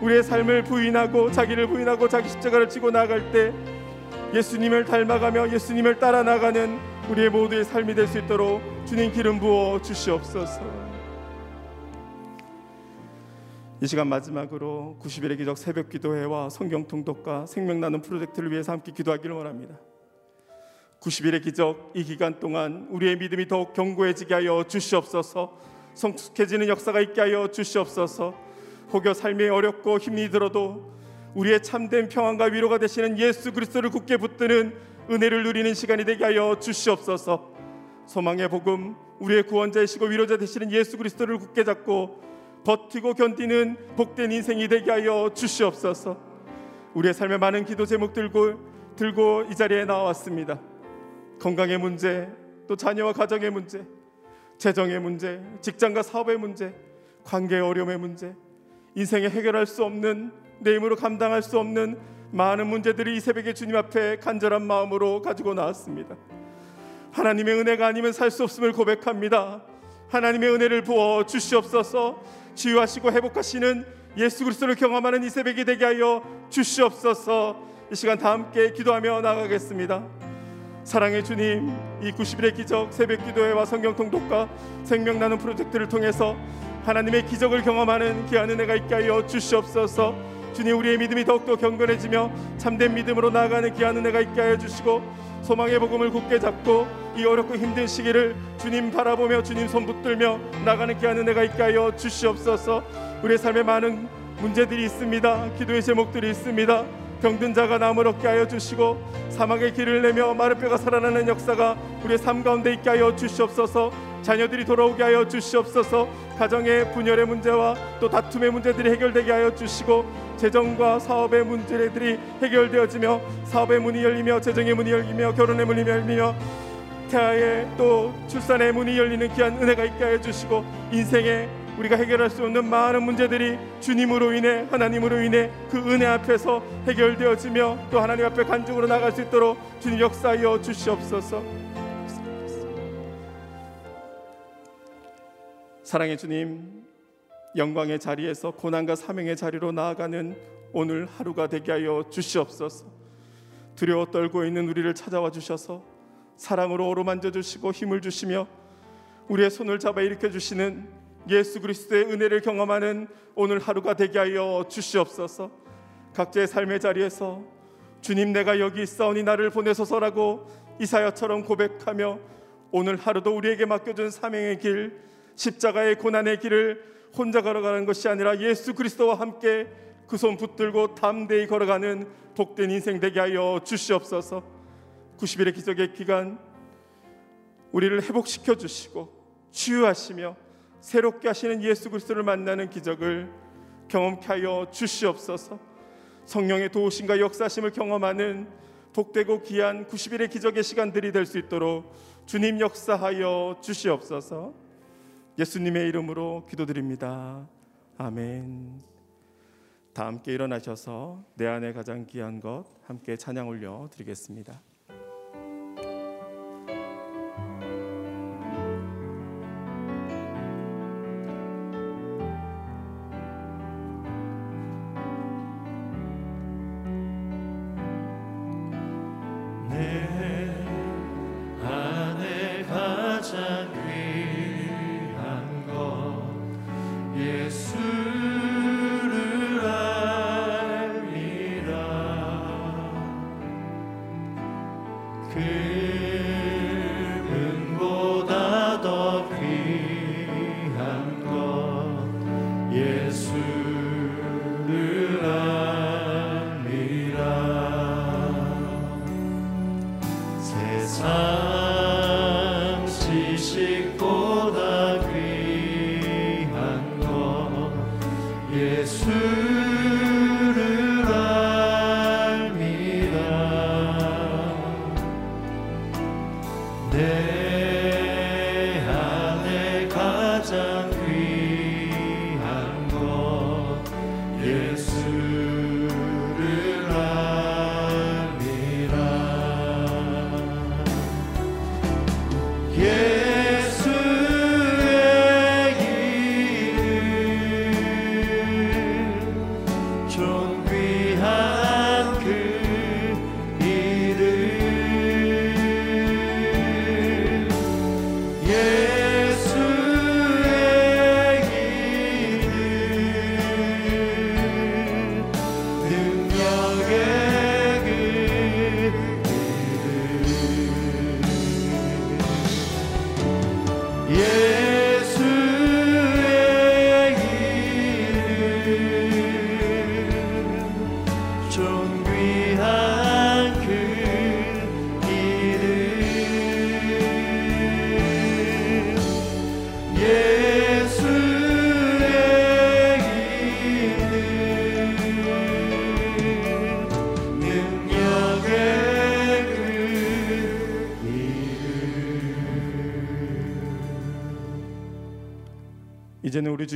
우리의 삶을 부인하고 자기를 부인하고 자기 십자가를 지고 나아갈 때 예수님을 닮아가며 예수님을 따라 나가는 우리의 모두의 삶이 될 수 있도록 주님 기름 부어 주시옵소서. 이 시간 마지막으로 90일의 기적 새벽 기도회와 성경 통독과 생명 나눔 프로젝트를 위해서 함께 기도하기를 원합니다. 90일의 기적 이 기간 동안 우리의 믿음이 더욱 견고해지게 하여 주시옵소서. 성숙해지는 역사가 있게 하여 주시옵소서. 혹여 삶이 어렵고 힘이 들어도 우리의 참된 평안과 위로가 되시는 예수 그리스도를 굳게 붙드는 은혜를 누리는 시간이 되게 하여 주시옵소서. 소망의 복음 우리의 구원자이시고 위로자 되시는 예수 그리스도를 굳게 잡고 버티고 견디는 복된 인생이 되게 하여 주시옵소서. 우리의 삶의 많은 기도 제목 들고 들고 이 자리에 나왔습니다. 건강의 문제, 또 자녀와 가정의 문제, 재정의 문제, 직장과 사업의 문제, 관계의 어려움의 문제, 인생에 해결할 수 없는 내 힘으로 감당할 수 없는 많은 문제들이 이 새벽에 주님 앞에 간절한 마음으로 가지고 나왔습니다. 하나님의 은혜가 아니면 살 수 없음을 고백합니다. 하나님의 은혜를 부어 주시옵소서. 치유하시고 회복하시는 예수 그리스도를 경험하는 이 새벽이 되게 하여 주시옵소서. 이 시간 다 함께 기도하며 나가겠습니다. 사랑의 주님, 이 90일의 기적 새벽 기도회와 성경 통독과 생명 나눔 프로젝트를 통해서 하나님의 기적을 경험하는 귀한 은혜가 있게 하여 주시옵소서. 주님 우리의 믿음이 더욱더 경건해지며 참된 믿음으로 나아가는 귀한 은혜가 있게 하여 주시고 소망의 복음을 굳게 잡고 이 어렵고 힘든 시기를 주님 바라보며 주님 손 붙들며 나가는 귀한 은혜가 있게 하여 주시옵소서. 우리의 삶에 많은 문제들이 있습니다. 기도의 제목들이 있습니다. 병든 자가 나음을 얻게 하여 주시고 사막의 길을 내며 마른 뼈가 살아나는 역사가 우리의 삶 가운데 있게 하여 주시옵소서. 자녀들이 돌아오게 하여 주시옵소서. 가정의 분열의 문제와 또 다툼의 문제들이 해결되게 하여 주시고 재정과 사업의 문제들이 해결되어지며 사업의 문이 열리며 재정의 문이 열리며 결혼의 문이 열리며 태아의 또 출산의 문이 열리는 귀한 은혜가 있게 하여 주시고 인생의 우리가 해결할 수 없는 많은 문제들이 주님으로 인해 하나님으로 인해 그 은혜 앞에서 해결되어지며 또 하나님 앞에 간증으로 나갈 수 있도록 주님 역사하여 주시옵소서. 사랑의 주님, 영광의 자리에서 고난과 사명의 자리로 나아가는 오늘 하루가 되게 하여 주시옵소서. 두려워 떨고 있는 우리를 찾아와 주셔서 사랑으로 어루만져 주시고 힘을 주시며 우리의 손을 잡아 일으켜 주시는 예수 그리스도의 은혜를 경험하는 오늘 하루가 되게 하여 주시옵소서. 각자의 삶의 자리에서 주님 내가 여기 있사오니 나를 보내소서라고 이사야처럼 고백하며 오늘 하루도 우리에게 맡겨준 사명의 길 십자가의 고난의 길을 혼자 걸어가는 것이 아니라 예수 그리스도와 함께 그 손 붙들고 담대히 걸어가는 복된 인생 되게 하여 주시옵소서. 90일의 기적의 기간 우리를 회복시켜 주시고 치유하시며 새롭게 하시는 예수 그리스도를 만나는 기적을 경험케 하여 주시옵소서. 성령의 도우심과 역사심을 경험하는 복되고 귀한 90일의 기적의 시간들이 될 수 있도록 주님 역사하여 주시옵소서. 예수님의 이름으로 기도드립니다. 아멘. 다 함께 일어나셔서 내 안에 가장 귀한 것 함께 찬양 올려 드리겠습니다. 이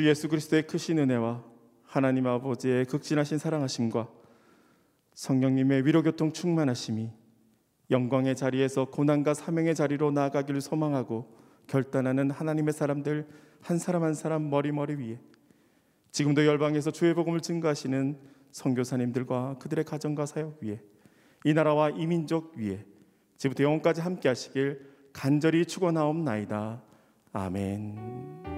예수 그리스도의 크신 은혜와 하나님 아버지의 극진하신 사랑하심과 성령님의 위로교통 충만하심이 영광의 자리에서 고난과 사명의 자리로 나아가기를 소망하고 결단하는 하나님의 사람들 한 사람 한 사람 머리머리 위에 지금도 열방에서 주의 복음을 증거하시는 선교사님들과 그들의 가정과 사역 위에 이 나라와 이 민족 위에 지금부터 영원까지 함께 하시길 간절히 축원하옵나이다. 아멘.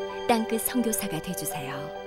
땅끝 성교사가 되주세요